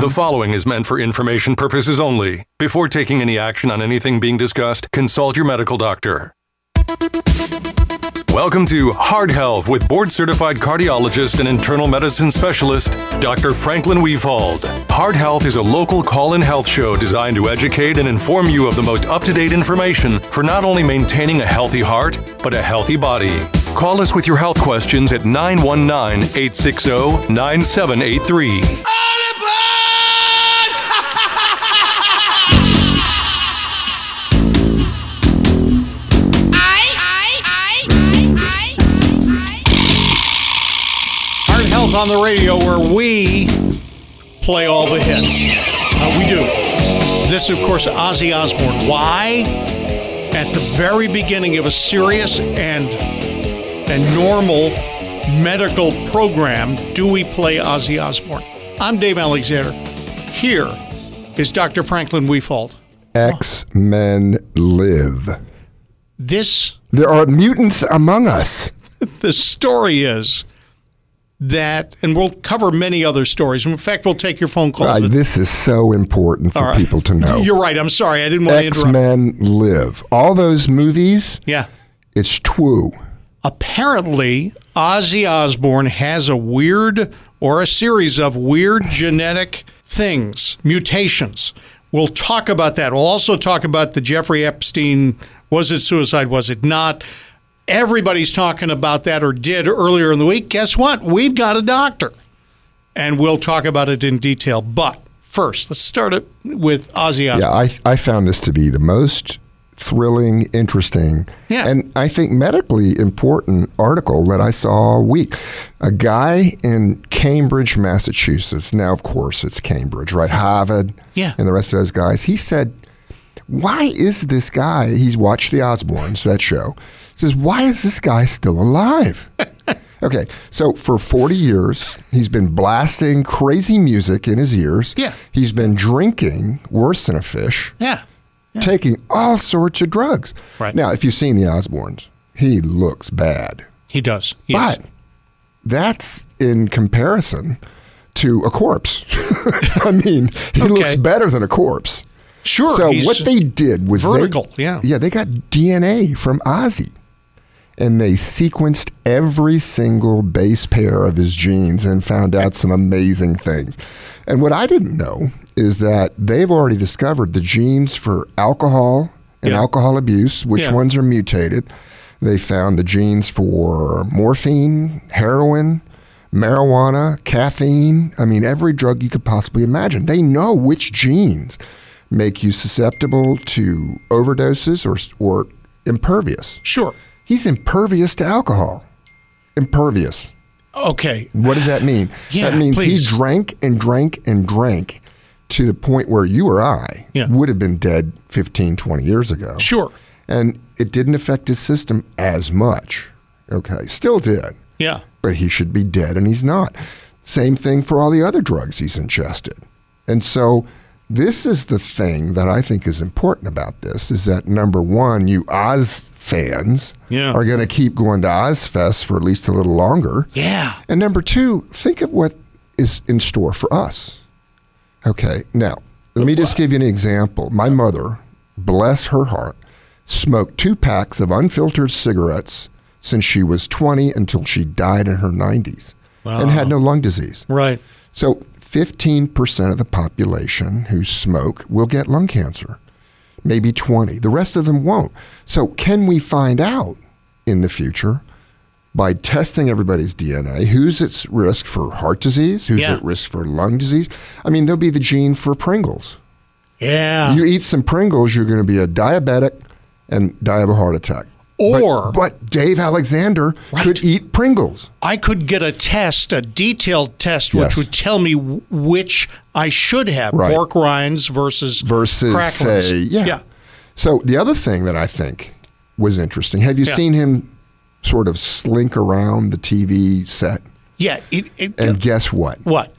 The following is meant for information purposes only. Before taking any action on anything being discussed, consult your medical doctor. Welcome to Heart Health with board certified cardiologist and internal medicine specialist, Dr. Franklin Wefald. Heart Health is a local call in health show designed to educate and inform you of the most up to date information for not only maintaining a healthy heart, but a healthy body. Call us with your health questions at 919 860 9783. On the radio, where we play all the hits. Uh, we do. This, of course, Ozzy Osbourne. Why? At the very beginning of a serious and and normal medical program, do we play Ozzy Osbourne? I'm Dave Alexander. Here is Dr. Franklin Wefald. X Men live. This There are mutants among us. the story is that, and we'll cover many other stories. In fact, we'll take your phone calls. Uh, this is so important for right. people to know. You're right. I'm sorry. I didn't want to interrupt. X. Men live. All those movies, Yeah. it's true. Apparently, Ozzy Osbourne has a weird or a series of weird genetic things, mutations. We'll talk about that. We'll also talk about the Jeffrey Epstein was it suicide, was it not? Everybody's talking about that or did earlier in the week. Guess what? We've got a doctor. And we'll talk about it in detail. But first, let's start it with Ozzy Osbourne. Yeah, I, I found this to be the most thrilling, interesting, Yeah. and I think medically important article that I saw all week. A guy in Cambridge, Massachusetts. Now, of course, it's Cambridge, right? Harvard, Yeah. and the rest of those guys. He said, "Why is this guy? He's watched the Osbournes, that show. Says, why is this guy still alive?" Okay, so for 40 years, he's been blasting crazy music in his ears. Yeah. He's been drinking worse than a fish, Yeah. taking all sorts of drugs. Right. Now, if you've seen the Osbournes, he looks bad. He does. Yes. But that's in comparison to a corpse. I mean, he Okay. looks better than a corpse. sure. So what they did was they- yeah. yeah, they got DNA from Ozzy, and they sequenced every single base pair of his genes and found out some amazing things. And what I didn't know is that they've already discovered the genes for alcohol and Yeah. alcohol abuse, which Yeah. ones are mutated. They found the genes for morphine, heroin, marijuana, caffeine. I mean, every drug you could possibly imagine. They know which genes make you susceptible to overdoses or, or impervious. Sure. He's impervious to alcohol. Impervious. Okay. What does that mean? Yeah, that means please. he drank and drank and drank to the point where you or I Yeah. would have been dead 15, 20 years ago. Sure. And it didn't affect his system as much. Okay. Still did, Yeah. but he should be dead and he's not. Same thing for all the other drugs he's ingested. And so this is the thing that I think is important about this is that number one, you Oz fans Yeah. are going to keep going to Ozzfest for at least a little longer. Yeah. And number two, think of what is in store for us. Okay, now, let me just give you an example. My mother, bless her heart, smoked two packs of unfiltered cigarettes since she was 20 until she died in her 90s and had no lung disease. Right. So 15% of the population who smoke will get lung cancer, maybe 20. The rest of them won't. So can we find out in the future by testing everybody's DNA who's at risk for heart disease, who's Yeah. at risk for lung disease? I mean, there'll be the gene for Pringles. Yeah. You eat some Pringles, you're going to be a diabetic and die of a heart attack. But- Or- but, Dave Alexander could eat Pringles. I could get a test, a detailed test, which Yes. would tell me which I should have Right. pork rinds versus versus cracklings. say, yeah. yeah. So the other thing that I think was interesting. Have you Yeah. seen him sort of slink around the TV set? Yeah. It, it, And guess what? what?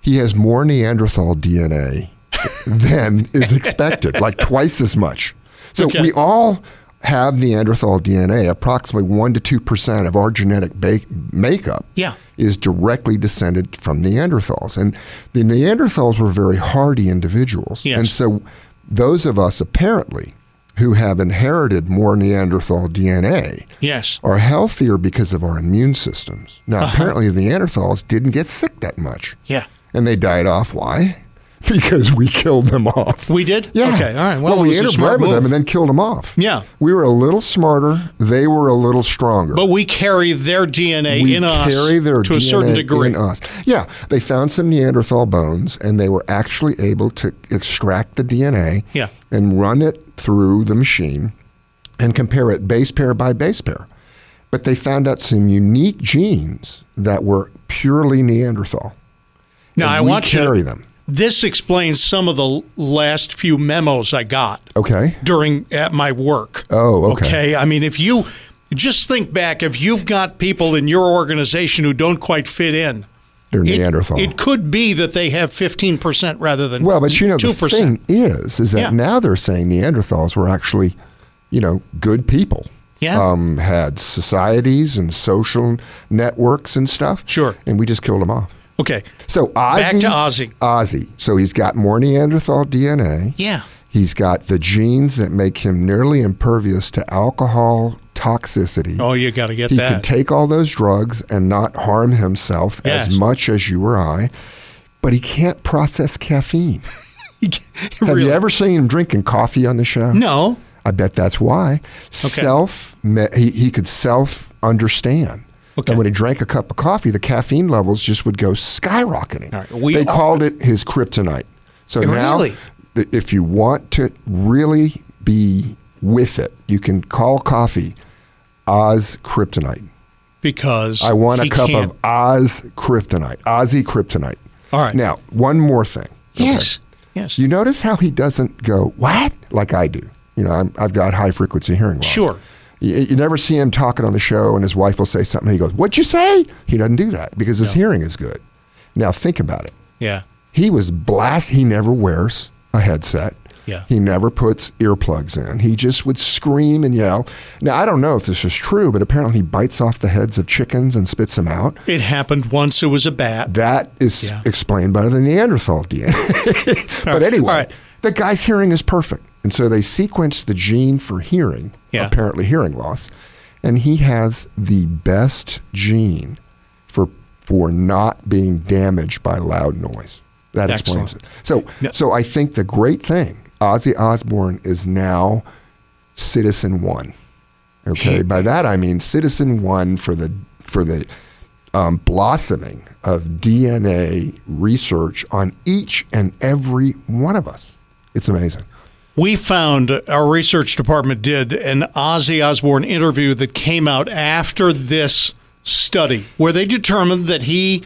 He has more Neanderthal DNA than is expected, like twice as much. So Okay. we all have Neanderthal DNA, approximately 1 to 2% of our genetic ba- makeup Yeah. is directly descended from Neanderthals. And the Neanderthals were very hardy individuals. Yes. And so those of us apparently who have inherited more Neanderthal DNA Yes. are healthier because of our immune systems. Now, Uh-huh. apparently, the Neanderthals didn't get sick that much. Yeah. And they died off. Why? Because we killed them off. We did? Yeah. Okay. All right. Well, we a smart interbred with them and then killed them off. Yeah. We were a little smarter. They were a little stronger. But we carry their DNA we in us carry their to a certain degree. in us. Yeah, they found some Neanderthal bones, and they were actually able to extract the DNA Yeah. and run it through the machine and compare it base pair by base pair. But they found out some unique genes that were purely Neanderthal. Now, I we want you carry to, them. This explains some of the last few memos I got Okay. during at my work. Oh, okay. I mean, if you just think back, if you've got people in your organization who don't quite fit in, They're it, it could be that they have 15% rather than Well, but you know, 2%. the thing is, is that Yeah. now they're saying Neanderthals were actually, you know, good people. Yeah. Um, had societies and social networks and stuff. Sure. And we just killed them off. Okay. So Ozzy, Back to Ozzy. Ozzy. So he's got more Neanderthal DNA. Yeah. He's got the genes that make him nearly impervious to alcohol toxicity. Oh, you got to get he that. He can take all those drugs and not harm himself Yes. as much as you or I, but he can't process caffeine. Have Really? you ever seen him drinking coffee on the show? No. I bet that's why. Self, he, he could self understand. Okay. And when he drank a cup of coffee, the caffeine levels just would go skyrocketing. Right, we they are- called it his kryptonite. So now, Really? if you want to really be with it, you can call coffee Oz kryptonite. Because I want a cup can't. of Oz kryptonite, Ozzy kryptonite. All right. Now, one more thing. Okay. Yes. Yes. You notice how he doesn't go, what? Like I do. You know, I'm, I've got high frequency hearing loss. Sure. You, you never see him talking on the show and his wife will say something and he goes, What'd you say? He doesn't do that because his hearing is good. Now, think about it. yeah. He was blast. He never wears a headset. Yeah. He never puts earplugs in. He just would scream and yell. Now, I don't know if this is true, but apparently he bites off the heads of chickens and spits them out. It happened once. It was a bat. That is Yeah. explained by the Neanderthal DNA. but right. anyway, right. the guy's hearing is perfect. And so they sequenced the gene for hearing, Yeah. apparently hearing loss, and he has the best gene for for not being damaged by loud noise. That explains it. So Yeah. so I think the great thing, Ozzy Osbourne is now citizen one. Okay, by that I mean citizen one for the for the um, blossoming of DNA research on each and every one of us. It's amazing. We found our research department did an Ozzy Osbourne interview that came out after this study, where they determined that he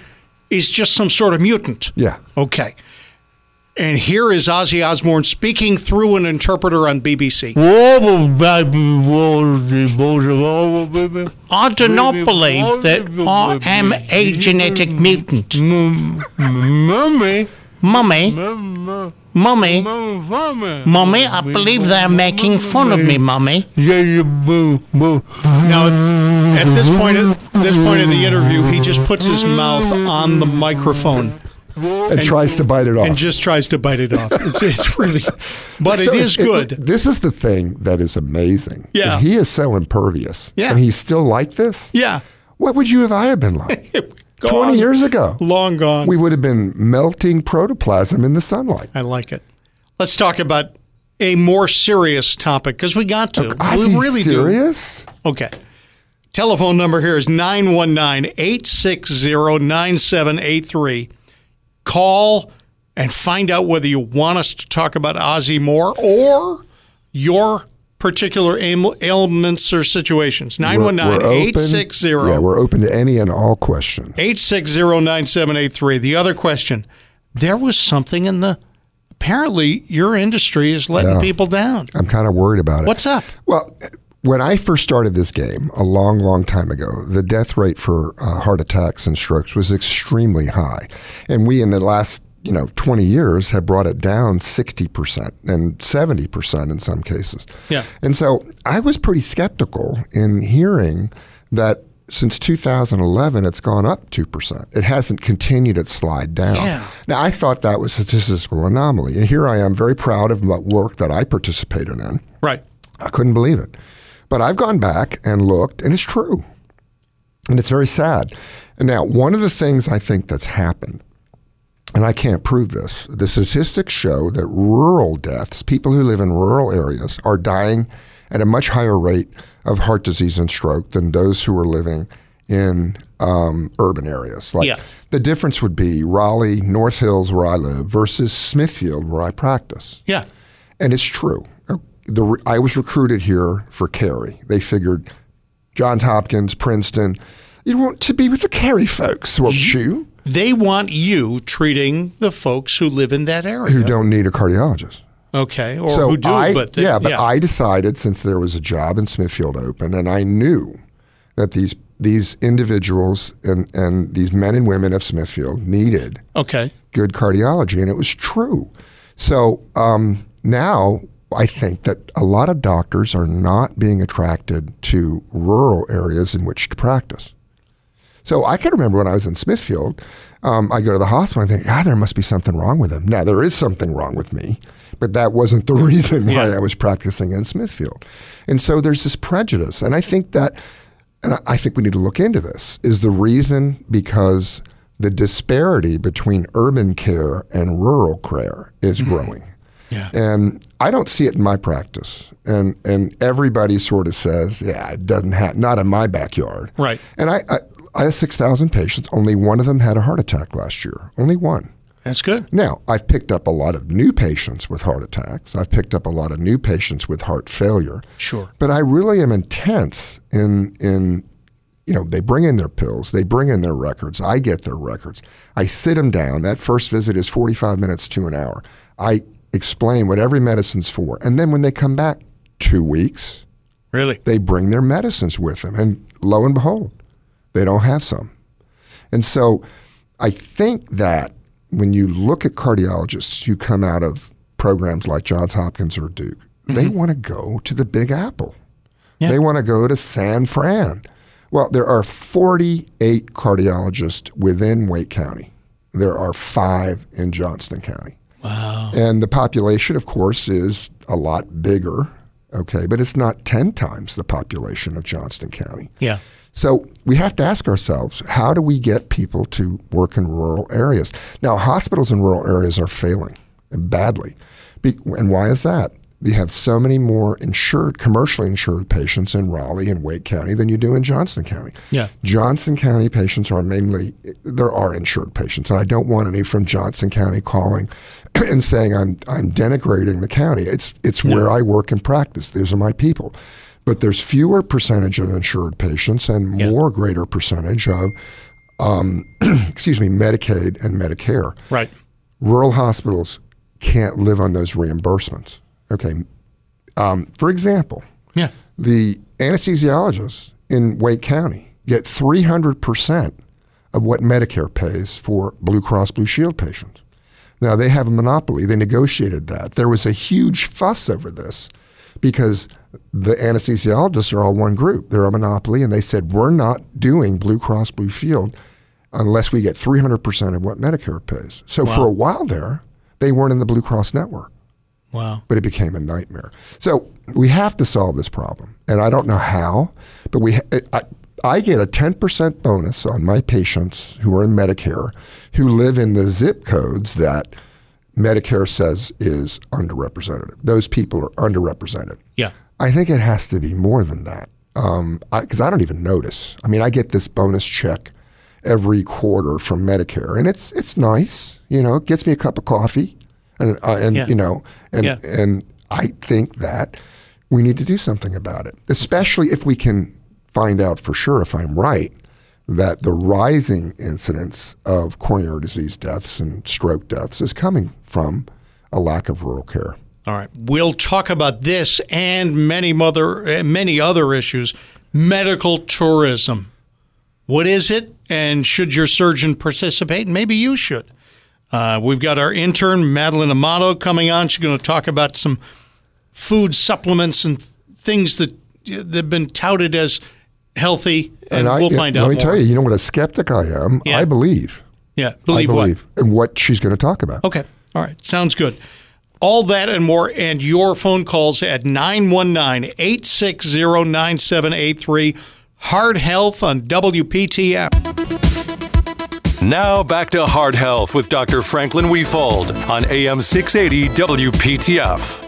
is just some sort of mutant. Yeah. Okay. And here is Ozzy Osbourne speaking through an interpreter on BBC. I do not believe that I am a genetic mutant. Mummy. Mummy, Mummy, Mummy, I believe they're making fun of me, Mummy. Yeah, yeah, boo boo. Now, at this point, at this point of the interview, he just puts his mouth on the microphone And, tries to bite it off. and just tries to bite it off. It's, it's really, but it So is good. this is the thing that is amazing. Yeah. If he is so impervious. Yeah. And he's still like this. Yeah. What would you have I have been like? Gone. 20 years ago. Long gone. We would have been melting protoplasm in the sunlight. I like it. Let's talk about a more serious topic because we got to. Ozzy's we really serious? do. Okay. Telephone number here is 919 860 9783. Call and find out whether you want us to talk about Ozzy more or your particular ail- ailments or situations. 919 860 Yeah, we're open to any and all questions. 8609783. The other question there was something in the. Apparently, your industry is letting Yeah. people down. I'm kind of worried about it. What's up? Well, when I first started this game a long, long time ago, the death rate for uh, heart attacks and strokes was extremely high. And we, in the last you know 20 years have brought it down 60% and 70% in some cases. Yeah. And so I was pretty skeptical in hearing that since 2011 it's gone up 2%. It hasn't continued its slide down. Yeah. Now I thought that was a statistical anomaly. And here I am very proud of my work that I participated in. Right. I couldn't believe it. But I've gone back and looked, and it's true. And it's very sad. And now, one of the things I think that's happened, and I can't prove this, the statistics show that rural deaths, people who live in rural areas, are dying at a much higher rate of heart disease and stroke than those who are living in um, urban areas. Like Yeah. the difference would be Raleigh, North Hills, where I live, versus Smithfield, where I practice. Yeah. And it's true. The, I was recruited here for Cary. They figured Johns Hopkins, Princeton, you want to be with the Cary folks, won't you? They want you treating the folks who live in that area. Who don't need a cardiologist. okay. Or so who do, I, but they- yeah, but I decided since there was a job in Smithfield open, and I knew that these these individuals and, and these men and women of Smithfield needed okay. good cardiology, and it was true. So um, now I think that a lot of doctors are not being attracted to rural areas in which to practice. So I can remember when I was in Smithfield, um, I go to the hospital and I think, ah, there must be something wrong with him. Now there is something wrong with me, but that wasn't the reason why Yeah. I was practicing in Smithfield. And so there's this prejudice, and I think that, and I- think we need to look into this. Is the reason because the disparity between urban care and rural care is growing? Yeah. And I don't see it in my practice. And and everybody sort of says, yeah, it doesn't have not in my backyard. Right. And I I, I have six thousand patients. Only one of them had a heart attack last year. Only one. That's good. Now, I've picked up a lot of new patients with heart attacks. I've picked up a lot of new patients with heart failure. Sure. But I really am intense in in you know, they bring in their pills, they bring in their records, I get their records. I sit them down. That first visit is 45 minutes to an hour. I explain what every medicine's for. And then when they come back 2 weeks, Really. they bring their medicines with them and lo and behold, they don't have some. And so I think that when you look at cardiologists who come out of programs like Johns Hopkins or Duke, they mm-hmm. want to go to the Big Apple. Yeah. They want to go to San Fran. Well, there are 48 cardiologists within Wake County. There are five in Johnston County. Wow. And the population, of course, is a lot bigger, okay, but it's not 10 times the population of Johnston County. Yeah. So we have to ask ourselves how do we get people to work in rural areas? Now, hospitals in rural areas are failing badly. Be- and why is that? You have so many more insured, commercially insured patients in Raleigh and Wake County than you do in Johnston County. Yeah. Johnston County patients are mainly, there are insured patients, and I don't want any from Johnston County calling and saying I'm, I'm denigrating the county. It's, it's where I work and practice. These are my people. But there's fewer percentage of insured patients and Yeah. more greater percentage of, um, excuse me, Medicaid and Medicare Right. rural hospitals can't live on those reimbursements. Okay. Um, for example, Yeah. the anesthesiologists in Wake County get 300% of what Medicare pays for Blue Cross Blue Shield patients. Now, they have a monopoly. They negotiated that. There was a huge fuss over this because the anesthesiologists are all one group. They're a monopoly, and they said, We're not doing Blue Cross Blue Shield unless we get 300% of what Medicare pays. So for a while there, they weren't in the Blue Cross network Wow. but it became a nightmare. So we have to solve this problem, and I don't know how, but we. I, I get a 10% bonus on my patients who are in Medicare who live in the zip codes that Medicare says is underrepresented. Those people are underrepresented. Yeah. I think it has to be more than that because I, don't even notice. I mean, I get this bonus check every quarter from Medicare, and it's it's nice. You know, it gets me a cup of coffee, and uh, and Yeah. you know, and Yeah. and I think that we need to do something about it, especially if we can find out for sure if I'm right that the rising incidence of coronary disease deaths and stroke deaths is coming from a lack of rural care. All right. We'll talk about this and many other uh, many other issues. Medical tourism. What is it? And should your surgeon participate? Maybe you should. Uh, we've got our intern, Madeline Amato, coming on. She's going to talk about some food supplements and things that have been touted as healthy, and, I, we'll find let out Let me more. tell you, you know what a skeptic I am. Yeah. I believe. Yeah, believe, I what? believe in what she's going to talk about. Okay. All right. Sounds good. All that and more, and your phone calls at 919 860 9783. Heart Health on WPTF. Now back to Heart Health with Dr. Franklin Wefald on AM 680 WPTF.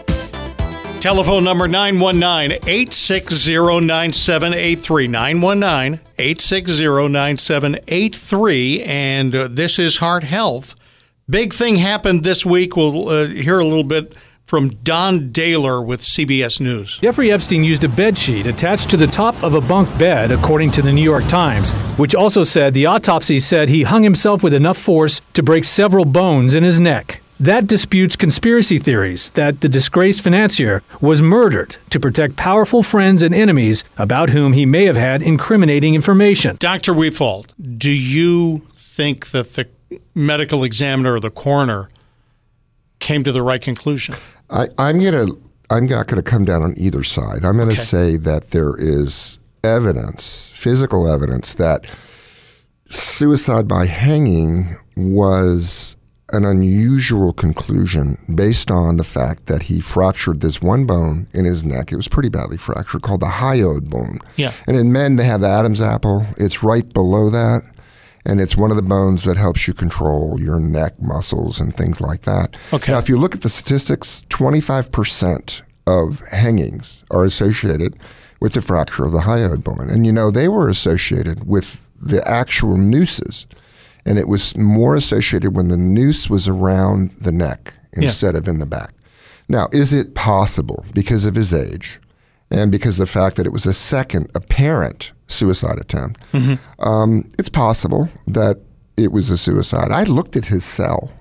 Telephone number 919 860 9783. 919 860 9783. And uh, this is Heart Health. Big thing happened this week. We'll uh, hear a little bit from Don Dahler with CBS News. Jeffrey Epstein used a bed sheet attached to the top of a bunk bed, according to the New York Times, which also said the autopsy said he hung himself with enough force to break several bones in his neck. That disputes conspiracy theories that the disgraced financier was murdered to protect powerful friends and enemies about whom he may have had incriminating information. Dr. Wefald, do you think that the medical examiner or the coroner came to the right conclusion? I, I'm gonna. I'm not going to come down on either side. I'm going to Okay. say that there is evidence, physical evidence, that suicide by hanging was an unusual conclusion based on the fact that he fractured this one bone in his neck. It was pretty badly fractured, called the hyoid bone. Yeah. And in men, they have the Adam's apple. It's right below that. And it's one of the bones that helps you control your neck muscles and things like that. Okay. Now, if you look at the statistics, 25% of hangings are associated with the fracture of the hyoid bone. And you know, they were associated with the actual nooses. And it was more associated when the noose was around the neck instead of in the back. Now, is it possible because of his age and because of the fact that it was a second apparent suicide attempt? Um, it's possible that it was a suicide. I looked at his cell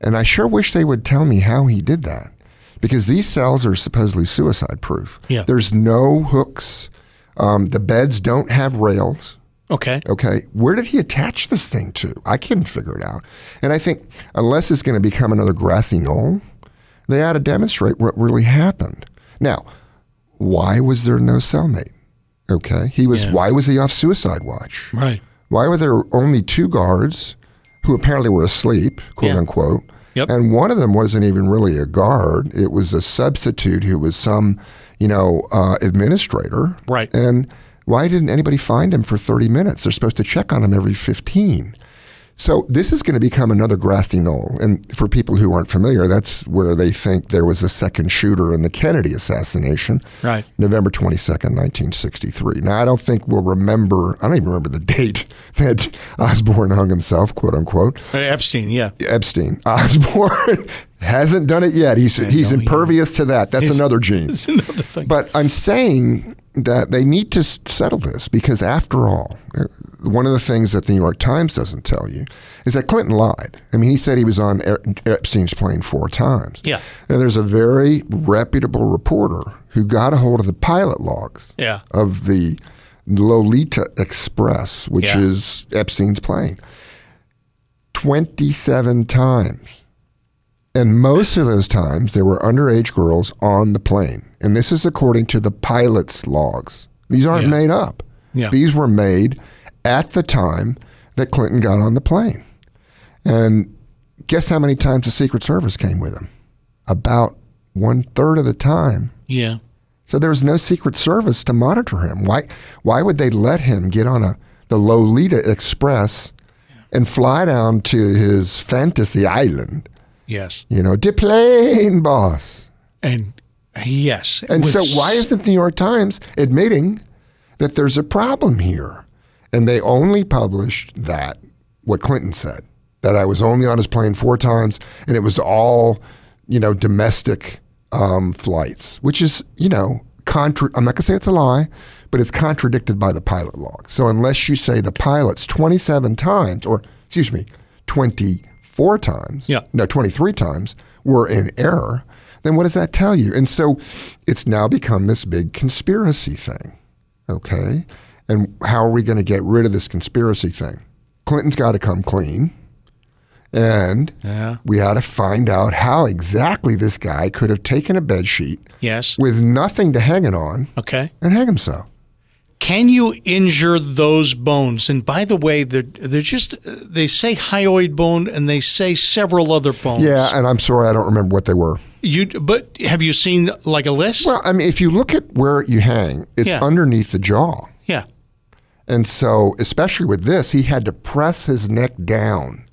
and I sure wish they would tell me how he did that because these cells are supposedly suicide proof. Yeah. There's no hooks. Um, the beds don't have rails. Okay. Okay, where did he attach this thing to? I couldn't figure it out. And I think unless it's going to become another grassy knoll, they ought to demonstrate what really happened. Now, why was there no cellmate? Okay, he was. Yeah. Why was he off suicide watch? Right. Why were there only two guards who apparently were asleep, quote Yeah. unquote? Yep. And one of them wasn't even really a guard. It was a substitute who was some, you know, uh, administrator. Right. And why didn't anybody find him for 30 minutes? They're supposed to check on him every 15. So this is going to become another grassy knoll. And for people who aren't familiar, that's where they think there was a second shooter in the Kennedy assassination. Right. November 22nd, 1963. Now, I don't think we'll remember, I don't even remember the date that Osbourne hung himself, quote unquote. Uh, Epstein, yeah. Epstein. Osbourne hasn't done it yet. He's, he's no, he- impervious to that. That's He's- another gene. It's another thing. But I'm saying that they need to settle this because, after all, uh, one of the things that the New York Times doesn't tell you is that Clinton lied. I mean, he said he was on Epstein's plane four times. Yeah. And there's a very reputable reporter who got a hold of the pilot logs Yeah. of the Lolita Express, which Yeah. is Epstein's plane, 27 times. And most of those times, there were underage girls on the plane. And this is according to the pilot's logs. These aren't Yeah. made up. Yeah. These were made at the time that Clinton got on the plane. And guess how many times the Secret Service came with him? About one third of the time. Yeah. So there was no Secret Service to monitor him. Why? Why would they let him get on a the Lolita Express and fly down to his fantasy island? Yes. You know, deplane boss. And yes. And so why isn't the New York Times admitting that there's a problem here? And they only published that what Clinton said that I was only on his plane four times, and it was all, you know, domestic um, flights, which is, you know, contra- I'm not gonna say it's a lie, but it's contradicted by the pilot log. So unless you say the pilots 27 times, or excuse me, 24 times, Yeah. no, 23 times were in error, then what does that tell you? And so it's now become this big conspiracy thing. Okay. And how are we going to get rid of this conspiracy thing? Clinton's got to come clean. And Yeah. we had to find out how exactly this guy could have taken a bed sheet Yes. with nothing to hang it on Okay. and hang himself. Can you injure those bones? And by the way, they're, they're just, they say hyoid bone and they say several other bones. Yeah, and I'm sorry I don't remember what they were. You, but have you seen like a list? Well, I mean, if you look at where you hang, it's Yeah. underneath the jaw. yeah. And so, especially with this, he had to press his neck down.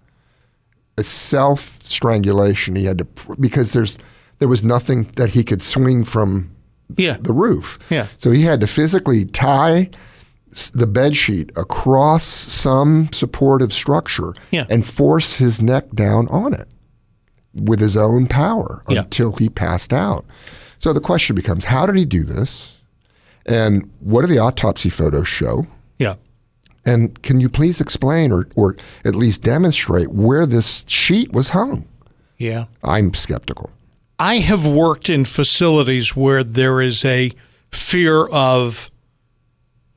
A self strangulation. He had to because there's there was nothing that he could swing from Yeah. the roof. Yeah. So he had to physically tie the bed sheet across some supportive structure Yeah. and force his neck down on it with his own power Yeah. until he passed out. So the question becomes how did he do this? And what do the autopsy photos show? Yeah. And can you please explain or, or at least demonstrate where this sheet was hung? Yeah. I'm skeptical. I have worked in facilities where there is a fear of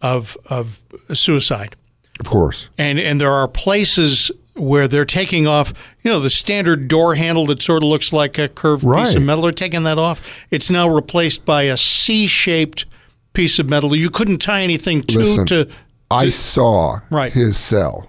of of suicide. Of course. And and there are places where they're taking off, you know, the standard door handle that sort of looks like a curved piece of metal. They're taking that off. It's now replaced by a C-shaped piece of metal. You couldn't tie anything to Listen, to. I saw Right. his cell.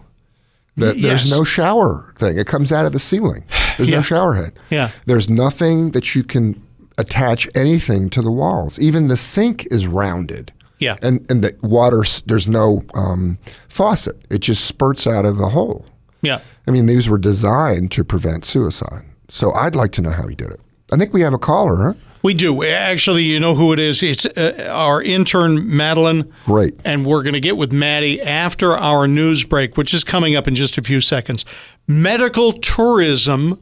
That Y- there's yes. no shower thing. It comes out of the ceiling. There's Yeah. no shower head. Yeah. There's nothing that you can attach anything to the walls. Even the sink is rounded. Yeah. And and the water there's no um, faucet. It just spurts out of the hole. Yeah. I mean, these were designed to prevent suicide. So I'd like to know how he did it. I think we have a caller, huh? We do. Actually, you know who it is? It's uh, our intern, Madeline. Great. And we're going to get with Maddie after our news break, which is coming up in just a few seconds. Medical tourism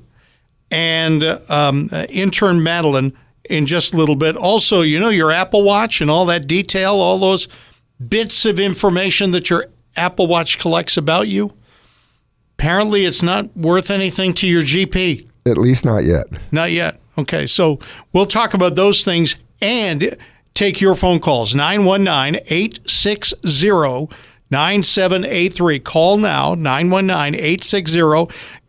and um, intern Madeline in just a little bit. Also, you know, your Apple Watch and all that detail, all those bits of information that your Apple Watch collects about you. Apparently, it's not worth anything to your GP. At least not yet. Not yet. Okay, so we'll talk about those things and take your phone calls 919 860 9783. Call now 919 860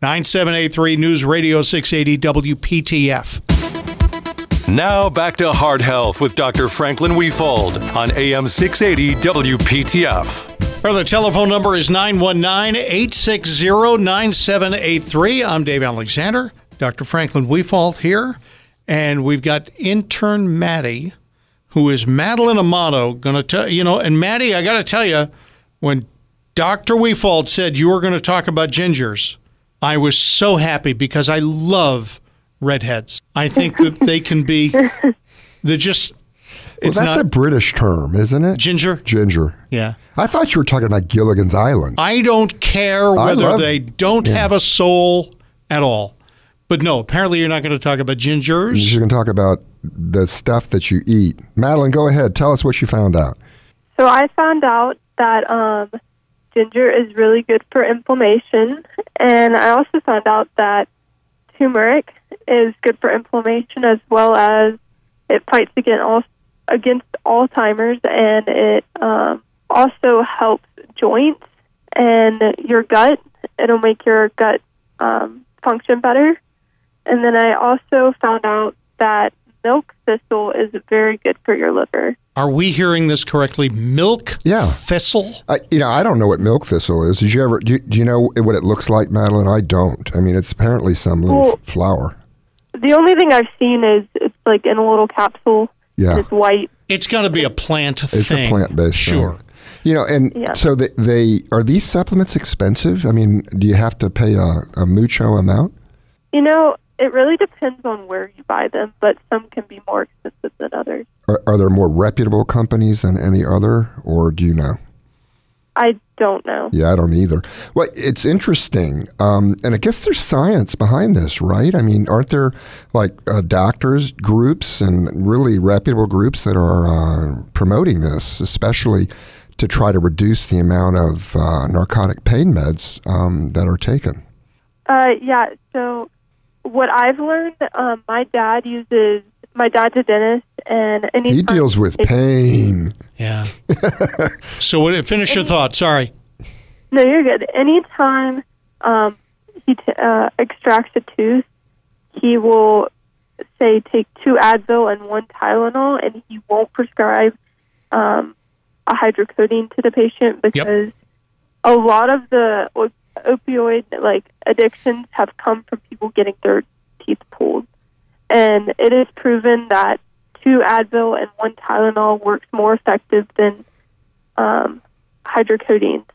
9783 News Radio 680 WPTF. Now back to Heart Health with Dr. Franklin Wefald on AM 680 WPTF. Or the telephone number is 919 860 9783. I'm Dave Alexander, Dr. Franklin Wefald here, and we've got intern Maddie, who is Madeline Amato, going to tell you know. And Maddie, I got to tell you, when Dr. Wefald said you were going to talk about gingers, I was so happy because I love redheads. I think that they can be, they're just, Well, it's that's not a British term, isn't it? ginger. Ginger. Yeah. I thought you were talking about Gilligan's Island. I don't care whether love- they don't have a soul at all. But no, apparently you're not going to talk about gingers. You're going to talk about the stuff that you eat. Madeline, go ahead. Tell us what you found out. So I found out that um, ginger is really good for inflammation, and I also found out that turmeric is good for inflammation as well as it fights against al- against Alzheimer's, and it um, also helps joints and your gut. It'll make your gut um, function better. And then I also found out that milk thistle is very good for your liver. Are we hearing this correctly? Milk Yeah. thistle? I, you know, I don't know what milk thistle is. Did you ever? Do you, do you know what it looks like, Madeline? I don't. I mean, it's apparently some little Well- flower. The only thing I've seen is it's like in a little capsule. Yeah. It's white. It's got to be a plant It's thing. It's a plant-based. Sure. thing. You know, and Yeah. so they, they are these supplements expensive? I mean, do you have to pay a, a mucho amount? You know, it really depends on where you buy them, but some can be more expensive than others. Are, are there more reputable companies than any other, or do you know? I don't know. Yeah, I don't either. Well, it's interesting, um, and I guess there's science behind this, right? I mean, aren't there like uh, doctors groups and really reputable groups that are uh, promoting this, especially to try to reduce the amount of uh, narcotic pain meds um, that are taken? Uh, yeah. So what I've learned, um, my dad uses. My dad's a dentist, and anytime He deals with pain. Yeah. so what, finish your thought. Sorry. No, you're good. Anytime um, he t- uh, extracts a tooth, he will say take two Advil and one Tylenol, and he won't prescribe um, a hydrocodone to the patient because a lot of the op- opioid like addictions have come from people getting their teeth pulled, and it is proven that two Advil and one Tylenol works more effective than um, hydrocodone.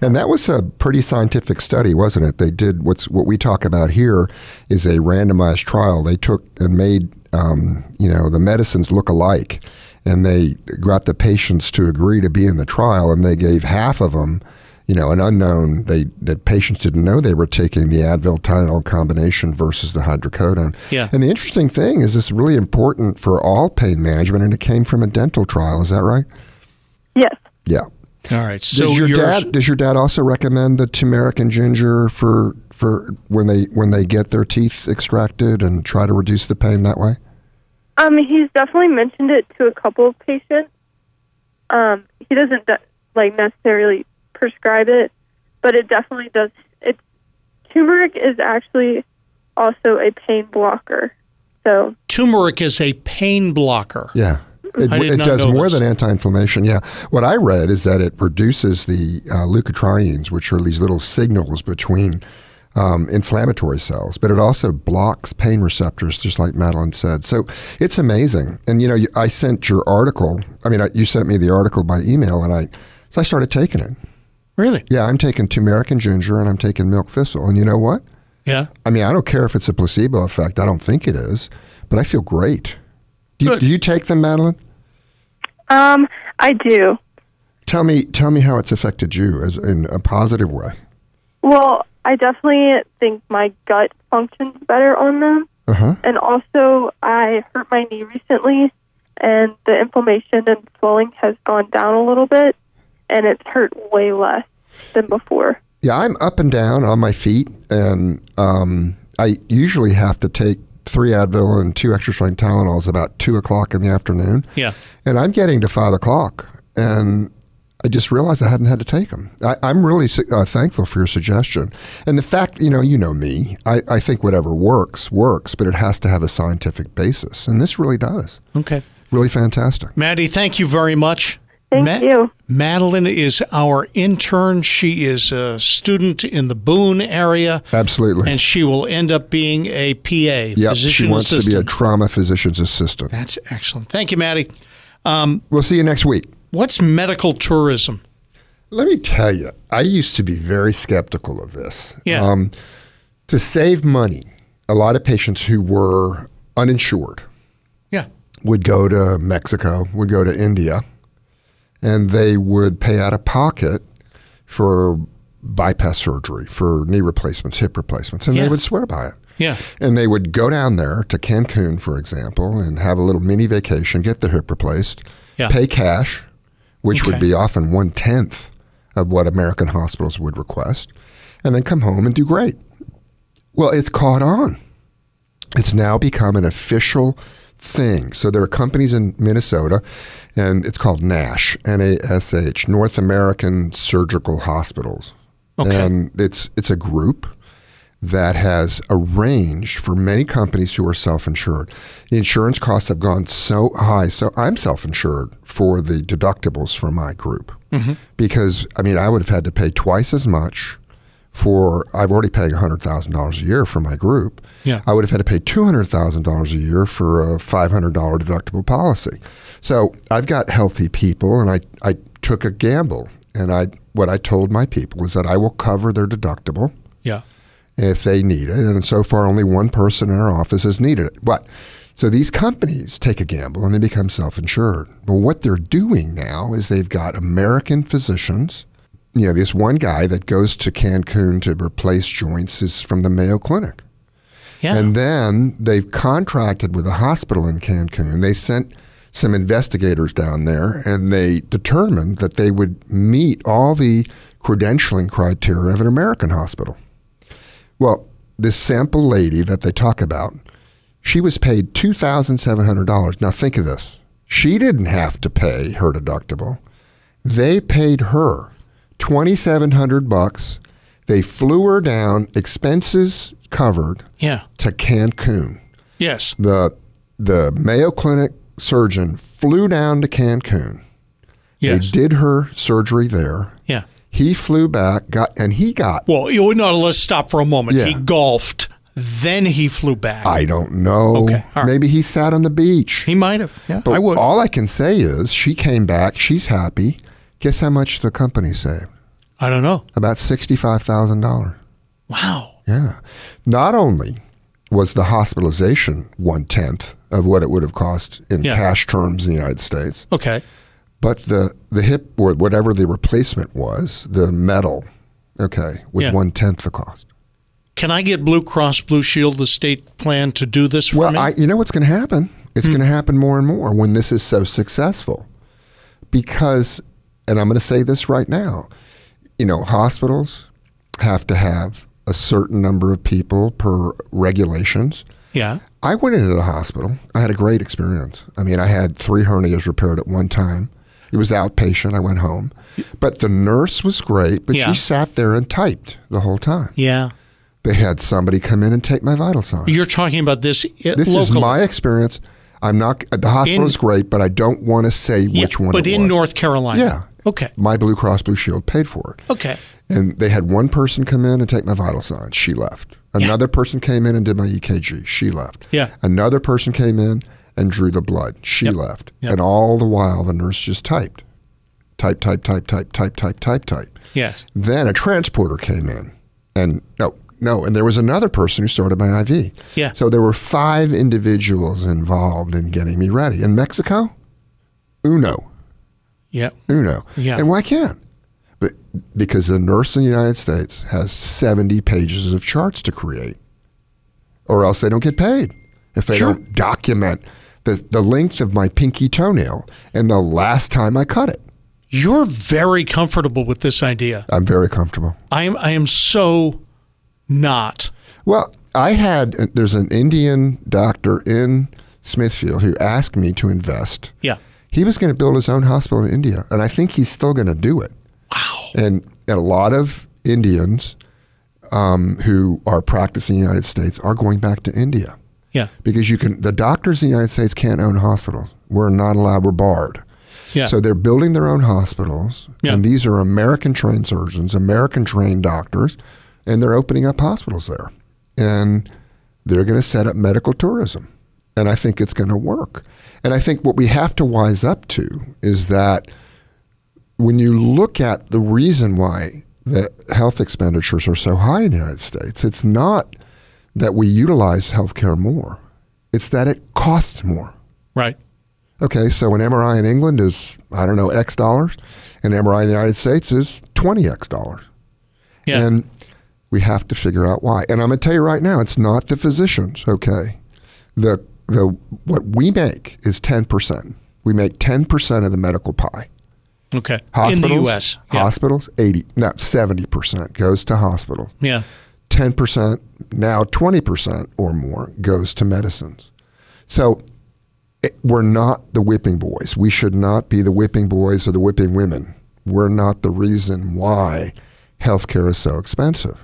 And that was a pretty scientific study, wasn't it? They did what's what we talk about here is a randomized trial. They took and made um, you know the medicines look alike, and they got the patients to agree to be in the trial, and they gave half of them, you know, an unknown. They the patients didn't know they were taking the Advil Tylenol combination versus the hydrocodone. Yeah. And the interesting thing is, this is really important for all pain management, and it came from a dental trial. Is that right? Yes. Yeah. All right. So does your yours- dad does your dad also recommend the turmeric and ginger for for when they when they get their teeth extracted and try to reduce the pain that way? Um, he's definitely mentioned it to a couple of patients. Um, he doesn't de- like necessarily prescribe it, but it definitely does. It's turmeric is actually also a pain blocker. So turmeric is a pain blocker. Yeah. It, it does more this. than anti-inflammation. Yeah. What I read is that it reduces the uh, leukotrienes, which are these little signals between um, inflammatory cells, but it also blocks pain receptors, just like Madeline said. So it's amazing. And you know, you- I sent your article. I mean, I, you sent me the article by email, and I so I started taking it. Really? Yeah, I'm taking turmeric and ginger, and I'm taking milk thistle. And you know what? Yeah. I mean, I don't care if it's a placebo effect. I don't think it is, but I feel great. Do you, do you take them, Madeline? um, I do. Tell me, tell me how it's affected you as in a positive way. Well, I definitely think my gut functions better on them. Uh huh. And also, I hurt my knee recently, and the inflammation and swelling has gone down a little bit, and it's hurt way less than before. Yeah, I'm up and down on my feet, and um, I usually have to take three Advil and two extra strength Tylenols about two o'clock in the afternoon. Yeah. And I'm getting to five o'clock, and I just realized I hadn't had to take them. I, I'm really uh, thankful for your suggestion, and the fact, you know, you know me. I, I think whatever works works, but it has to have a scientific basis, and this really does. Okay. Really fantastic. Maddie, thank you very much. Thank you. Madeline is our intern. She is a student in the Boone area, Absolutely. and she will end up being a PA, Yep, physician she wants assistant. to be a trauma physician's assistant. That's excellent. Thank you, Maddie. We'll see you next week. What's medical tourism? Let me tell you, I used to be very skeptical of this. Yeah. Um, to save money, a lot of patients who were uninsured Yeah. would go to Mexico, would go to India, and they would pay out of pocket for bypass surgery, for knee replacements, hip replacements, and Yeah. they would swear by it. Yeah. And they would go down there to Cancun, for example, and have a little mini vacation, get the hip replaced, Yeah. pay cash, which would be often one tenth of what American hospitals would request, and then come home and do great. Well, it's caught on. It's now become an official thing. So there are companies in Minnesota, and it's called NASH, N-A-S-H, North American Surgical Hospitals, Okay. and it's it's a group that has arranged for many companies who are self-insured. The insurance costs have gone so high, so I'm self-insured for the deductibles for my group mm-hmm. because I mean I would have had to pay twice as much for I've already paying hundred thousand dollars a year for my group. Yeah. I would have had to pay two hundred thousand dollars a year for a five hundred dollar deductible policy. So I've got healthy people, and I I took a gamble, and I what I told my people is that I will cover their deductible Yeah. if they need it. And so far, only one person in our office has needed it. But so these companies take a gamble and they become self insured. But what they're doing now is they've got American physicians. You know, this one guy that goes to Cancun to replace joints is from the Mayo Clinic. Yeah. And then they've contracted with a hospital in Cancun. They sent some investigators down there and they determined that they would meet all the credentialing criteria of an American hospital. Well, this sample lady that they talk about, she was paid $2,700. Now think of this. She didn't have to pay her deductible. They paid her 2700 bucks. They flew her down, expenses covered, Yeah. to Cancun. Yes. The the Mayo Clinic surgeon flew down to Cancun. Yes. They did her surgery there. Yeah. He flew back, got and he got Well, you know, let's stop for a moment. Yeah. He golfed, then he flew back. I don't know. Okay, right. Maybe he sat on the beach. he might have. Yeah, But I would. all I can say is she came back, she's happy. Guess how much the company saved? I don't know. About sixty-five thousand dollars. Wow. Yeah. Not only was the hospitalization one tenth of what it would have cost in Yeah. cash terms in the United States, Okay. but the the hip or whatever the replacement was, the metal, okay, was Yeah. one tenth the cost. Can I get Blue Cross Blue Shield, the state plan, to do this for Well, me? Hmm. I, you know what's going to happen? It's going to happen more and more when this is so successful. Because, and I'm going to say this right now, you know, hospitals have to have a certain number of people per regulations. yeah. I went into the hospital. I had a great experience. I mean, I had three hernias repaired at one time. It was outpatient. I went home. But the nurse was great, but Yeah. she sat there and typed the whole time. Yeah. They had somebody come in and take my vital signs. You're talking about this, i- This locally. is my experience. I'm not. The hospital In- is great, but I don't want to say Yeah, which one. But in was. North Carolina. Yeah. Okay. My Blue Cross Blue Shield paid for it. Okay. And they had one person come in and take my vital signs. She left. Another yeah. person came in and did my EKG. She left. Yeah. Another person came in and drew the blood. She yep. left. Yep. And all the while, the nurse just typed. Type, type, type, type, type, type, type, type. Yes. Then a transporter came in and no, no. And there was another person who started my IV. Yeah. So there were five individuals involved in getting me ready. In Mexico, uno. Yeah. uno. Yeah. And why can't? But because the nurse in the United States has seventy pages of charts to create, or else they don't get paid if they Sure. don't document the the length of my pinky toenail and the last time I cut it. You're very comfortable with this idea. I'm very comfortable. I am. I am so not. Well, I had uh, there's an Indian doctor in Smithfield who asked me to invest. Yeah. He was going to build his own hospital in India, and I think he's still going to do it. Wow. And, a lot of Indians um, who are practicing in the United States are going back to India Yeah. because you can. The doctors in the United States can't own hospitals. We're not allowed. We're barred. Yeah. So they're building their own hospitals, Yeah. and these are American trained surgeons, American trained doctors, and they're opening up hospitals there. And they're going to set up medical tourism. And I think it's going to work. And I think what we have to wise up to is that when you look at the reason why the health expenditures are so high in the United States, it's not that we utilize healthcare more, it's that it costs more. Right. Okay, so an MRI in England is, I don't know, X dollars. An MRI in the United States is 20X dollars. Yeah. And we have to figure out why. And I'm going to tell you right now, it's not the physicians, okay? The, the, what we make is 10%. We make 10% of the medical pie. okay. Hospitals, In the U.S. Yeah. Hospitals, 80, no, 70% goes to hospital. yeah. 10%, now 20% or more goes to medicines. So it, we're not the whipping boys. We should not be the whipping boys or the whipping women. We're not the reason why healthcare is so expensive.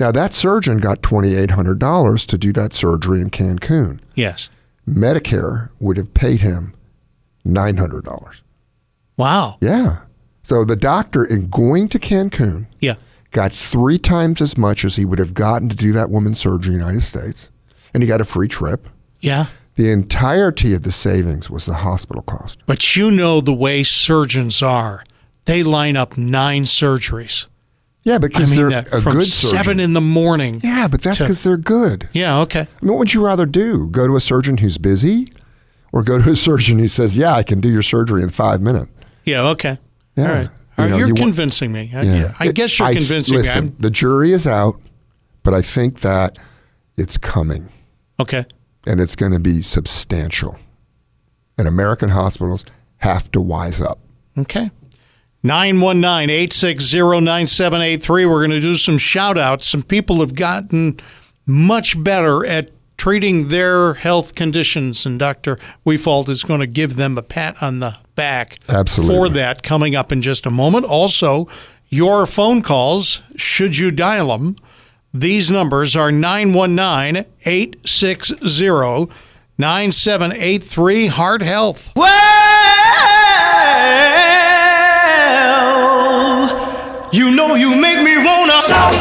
Now, that surgeon got $2,800 to do that surgery in Cancun. Yes. Medicare would have paid him $900. Wow. Yeah. So the doctor, in going to Cancun, Yeah. got three times as much as he would have gotten to do that woman's surgery in the United States, and he got a free trip. Yeah. The entirety of the savings was the hospital cost. But you know the way surgeons are. They line up nine surgeries. Yeah, I because mean, they're a from good seven in the morning. yeah, but that's because they're good. Yeah. Okay. I mean, what would you rather do? Go to a surgeon who's busy, or go to a surgeon who says, "Yeah, I can do your surgery in five minutes"? Yeah. Okay. Yeah. All right. You you're you want- convincing me. I, yeah. I guess you're I- convincing listen, me. the jury is out, but I think that it's coming. Okay. and it's going to be substantial. And American hospitals have to wise up. Okay. 919 860 9783. We're going to do some shout outs. Some people have gotten much better at treating their health conditions, and Dr. Wefald is going to give them a pat on the back Absolutely. for that coming up in just a moment. Also, your phone calls, should you dial them. These numbers are 919 860 9783 Heart Health. Well, you know you make me wanna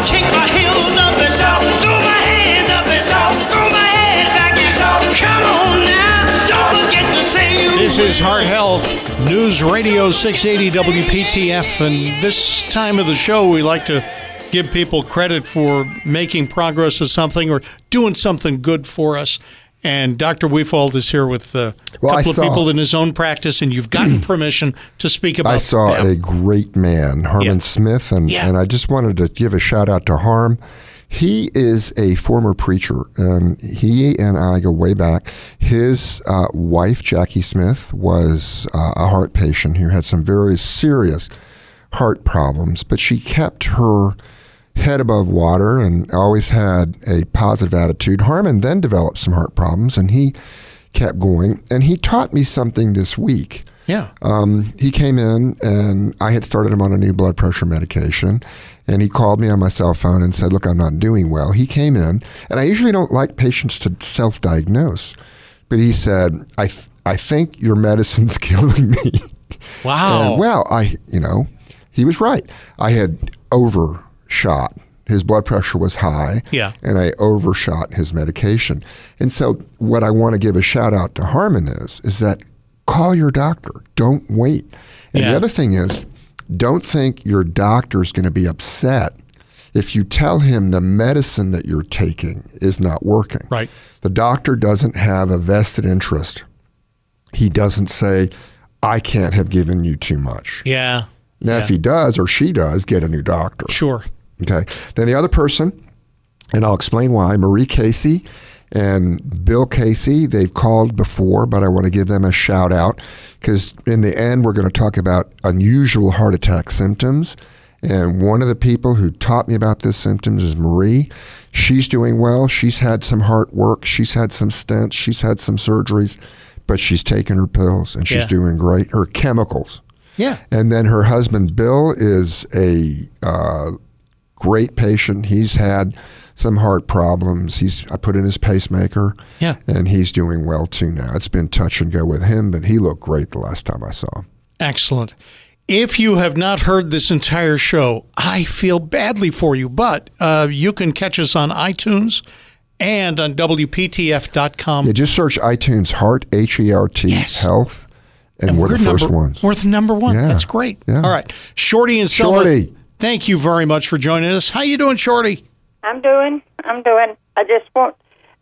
kick my heels up and throw my hands up and throw my head back and come on now. Don't forget to say you. This is Heart Health, News Radio 680 WPTF. And this time of the show, we like to give people credit for making progress with something or doing something good for us. And Dr. Wefald is here with a Well, couple of people in his own practice, and you've gotten permission to speak about I saw them. a great man, Harmon Yeah. Smith, and, Yeah. and I just wanted to give a shout out to Harm. He is a former preacher. Um, he and I go way back. His uh, wife, Jackie Smith, was uh, a heart patient who had some very serious heart problems, but she kept her head above water and always had a positive attitude. Harmon then developed some heart problems, and he kept going. And he taught me something this week. yeah. Um, he came in and I had started him on a new blood pressure medication. And he called me on my cell phone and said, Look, I'm not doing well. He came in, and I usually don't like patients to self diagnose, but he said, I, th- I think your medicine's killing me. wow. And, well, I, you know, he was right. I had overshot. His blood pressure was high. Yeah. And I overshot his medication. And so what I want to give a shout out to Harmon is, is that call your doctor. Don't wait. And Yeah. the other thing is, don't think your doctor is going to be upset if you tell him the medicine that you're taking is not working. Right. The doctor doesn't have a vested interest. He doesn't say, I can't have given you too much. yeah. Now, Yeah. if he does or she does, get a new doctor. Sure. Okay. Then the other person, and I'll explain why Marie Casey and Bill Casey, they've called before, but I want to give them a shout out because in the end, we're going to talk about unusual heart attack symptoms. And one of the people who taught me about this symptoms is Marie. She's doing well. She's had some heart work. She's had some stents. She's had some surgeries, but she's taken her pills and she's Yeah. doing great. Her chemicals. Yeah. And then her husband, Bill, is a uh, great patient. He's had some heart problems. He's I put in his pacemaker. Yeah. And he's doing well too now. It's been touch and go with him, but he looked great the last time I saw him. Excellent. If you have not heard this entire show, I feel badly for you, but uh, you can catch us on iTunes and on WPTF.com. Yeah, just search iTunes Heart H E R T Yes. Health, and, we're, the first number, ones. We're the number one. Yeah. That's great. Yeah. All right. Shorty and Selma, Shorty. Thank you very much for joining us. How you doing, Shorty? I'm doing. I'm doing. I just want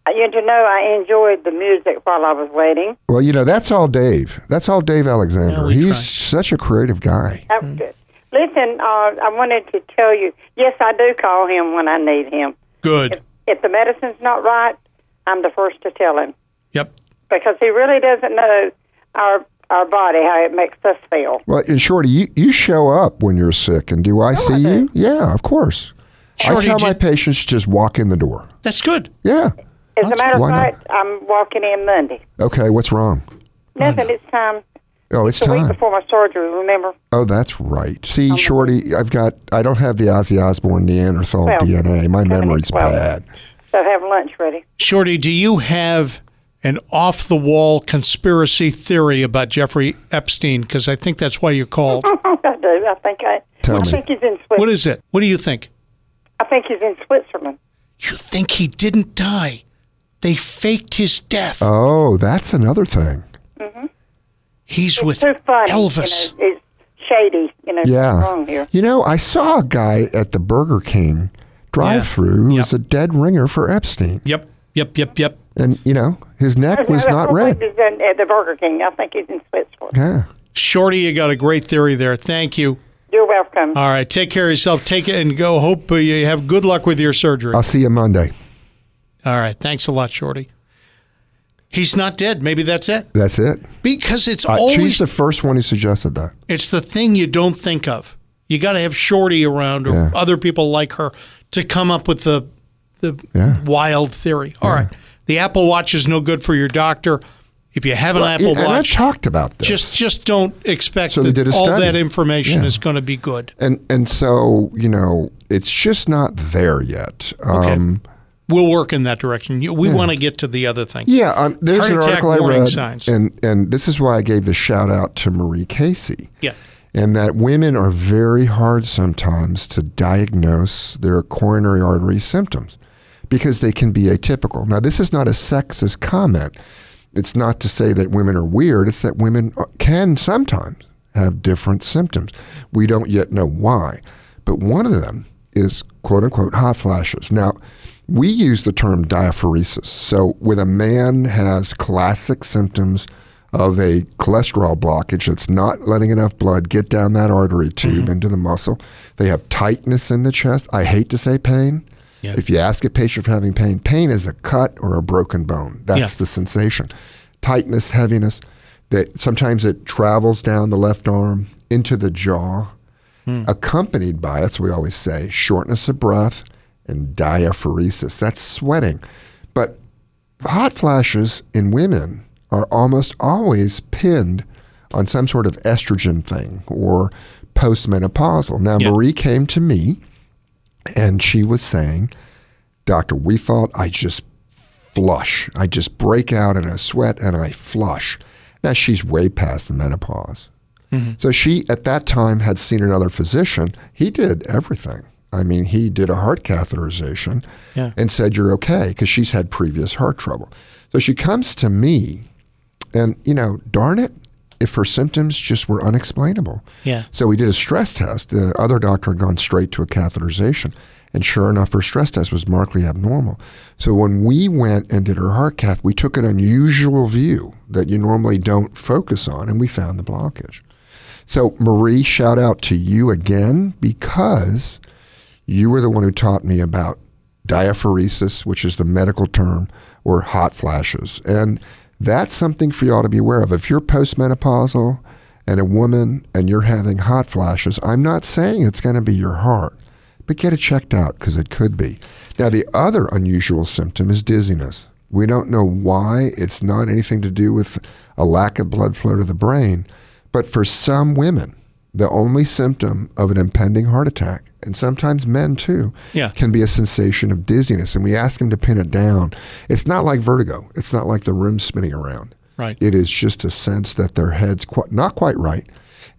you to know I enjoyed the music while I was waiting. Well, you know that's all Dave. That's all Dave Alexander. Yeah, He's try. such a creative guy. That was good. Listen, uh, I wanted to tell you. Yes, I do call him when I need him. Good. If the medicine's not right, I'm the first to tell him Yep. because he really doesn't know our our body how it makes us feel. Well, and Shorty, you, you show up when you're sick, and do I see I do. you? Yeah, of course. Shorty, I tell did- my patients just walk in the door. That's good. Yeah. As a matter of why not? fact, I'm walking in Monday. Okay, what's wrong? Nothing. It's time. Oh, it's The week time. before my surgery. Remember? Oh, that's right. See, Shorty, I've got, I don't have the Ozzy Osbourne Neanderthal Well, DNA. My memory's well. bad. So have lunch ready. Shorty, do you have an off the wall conspiracy theory about Jeffrey Epstein? Because I think that's why you called. I do. I think I. Tell I me. think he's in Switzerland. what is it? What do you think? I think he's in Switzerland. You think he didn't die? They faked his death. Oh, that's another thing. Mm-hmm. He's with Too funny. Elvis. You know, it's shady. You know, Yeah. wrong here. You know, I saw a guy at the Burger King drive through who Yep. was a dead ringer for Epstein. Yep, yep, yep, yep. And, you know, his neck was not red. He's in, at the Burger King. I think he's in Switzerland. Yeah. Shorty, you got a great theory there. Thank you. You're welcome. All right, take care of yourself. Take it and go. Hope uh, you have good luck with your surgery. I'll see you Monday. All right, thanks a lot, Shorty. He's not dead. Maybe that's it. That's it. Because it's Uh, she's always the first one who suggested that. it's the thing you don't think of. You got to have Shorty around or Yeah. other people like her to come up with the the Yeah. wild theory. All right, the Apple Watch is no good for your doctor. If you have an Well, Apple and I Watch, talked about this. just just don't expect So that all that information Yeah. is going to be good. and and so you know it's just not there yet. Okay. Um, We'll work in that direction. We want to get to the other thing. Yeah, um, there's Heart an article I read, signs. and and this is why I gave the shout out to Marie Casey. Yeah. and that women are very hard sometimes to diagnose their coronary artery symptoms because they can be atypical. Now, this is not a sexist comment. It's not to say that women are weird. It's that women can sometimes have different symptoms. We don't yet know why, but one of them is quote unquote hot flashes. Now, we use the term diaphoresis. So, when a man has classic symptoms of a cholesterol blockage that's not letting enough blood get down that artery tube mm-hmm. into the muscle, they have tightness in the chest. I hate to say pain. Yeah. If you ask a patient for having pain, pain is a cut or a broken bone. That's Yeah. the sensation. Tightness, heaviness, that sometimes it travels down the left arm into the jaw, hmm. accompanied by, as we always say, shortness of breath and diaphoresis. That's sweating. But hot flashes in women are almost always pinned on some sort of estrogen thing or postmenopausal. Now, Yeah. Marie came to me and she was saying, Dr. Wefald, I just flush. I just break out in a sweat and I flush. Now, she's way past the menopause. Mm-hmm. So she, at that time, had seen another physician. He did everything. I mean, he did a heart catheterization Yeah. and said, You're okay, because she's had previous heart trouble. So she comes to me, and, you know, darn it, if her symptoms just were unexplainable. Yeah. So we did a stress test. The other doctor had gone straight to a catheterization. And sure enough, her stress test was markedly abnormal. So when we went and did her heart cath, we took an unusual view that you normally don't focus on, and we found the blockage. So, Marie, shout out to you again because you were the one who taught me about diaphoresis, which is the medical term, or hot flashes. And that's something for y'all to be aware of. If you're postmenopausal and a woman and you're having hot flashes, I'm not saying it's going to be your heart, but get it checked out because it could be. Now, the other unusual symptom is dizziness. We don't know why. It's not anything to do with a lack of blood flow to the brain. But for some women, the only symptom of an impending heart attack, and sometimes men too, Yeah. can be a sensation of dizziness. And we ask them to pin it down. It's not like vertigo, it's not like the room spinning around. Right. It is just a sense that their head's quite, not quite right,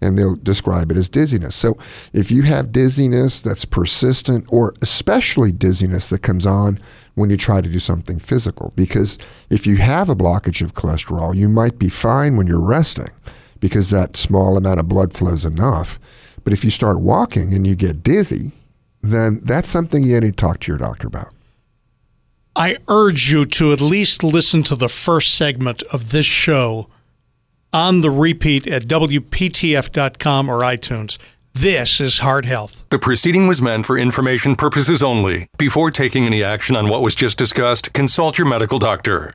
and they'll describe it as dizziness. So if you have dizziness that's persistent, or especially dizziness that comes on when you try to do something physical, because if you have a blockage of cholesterol, you might be fine when you're resting because that small amount of blood flow is enough. But if you start walking and you get dizzy, then that's something you need to talk to your doctor about. I urge you to at least listen to the first segment of this show on the repeat at WPTF.com or iTunes. This is Heart Health. The proceeding was meant for information purposes only. Before taking any action on what was just discussed, consult your medical doctor.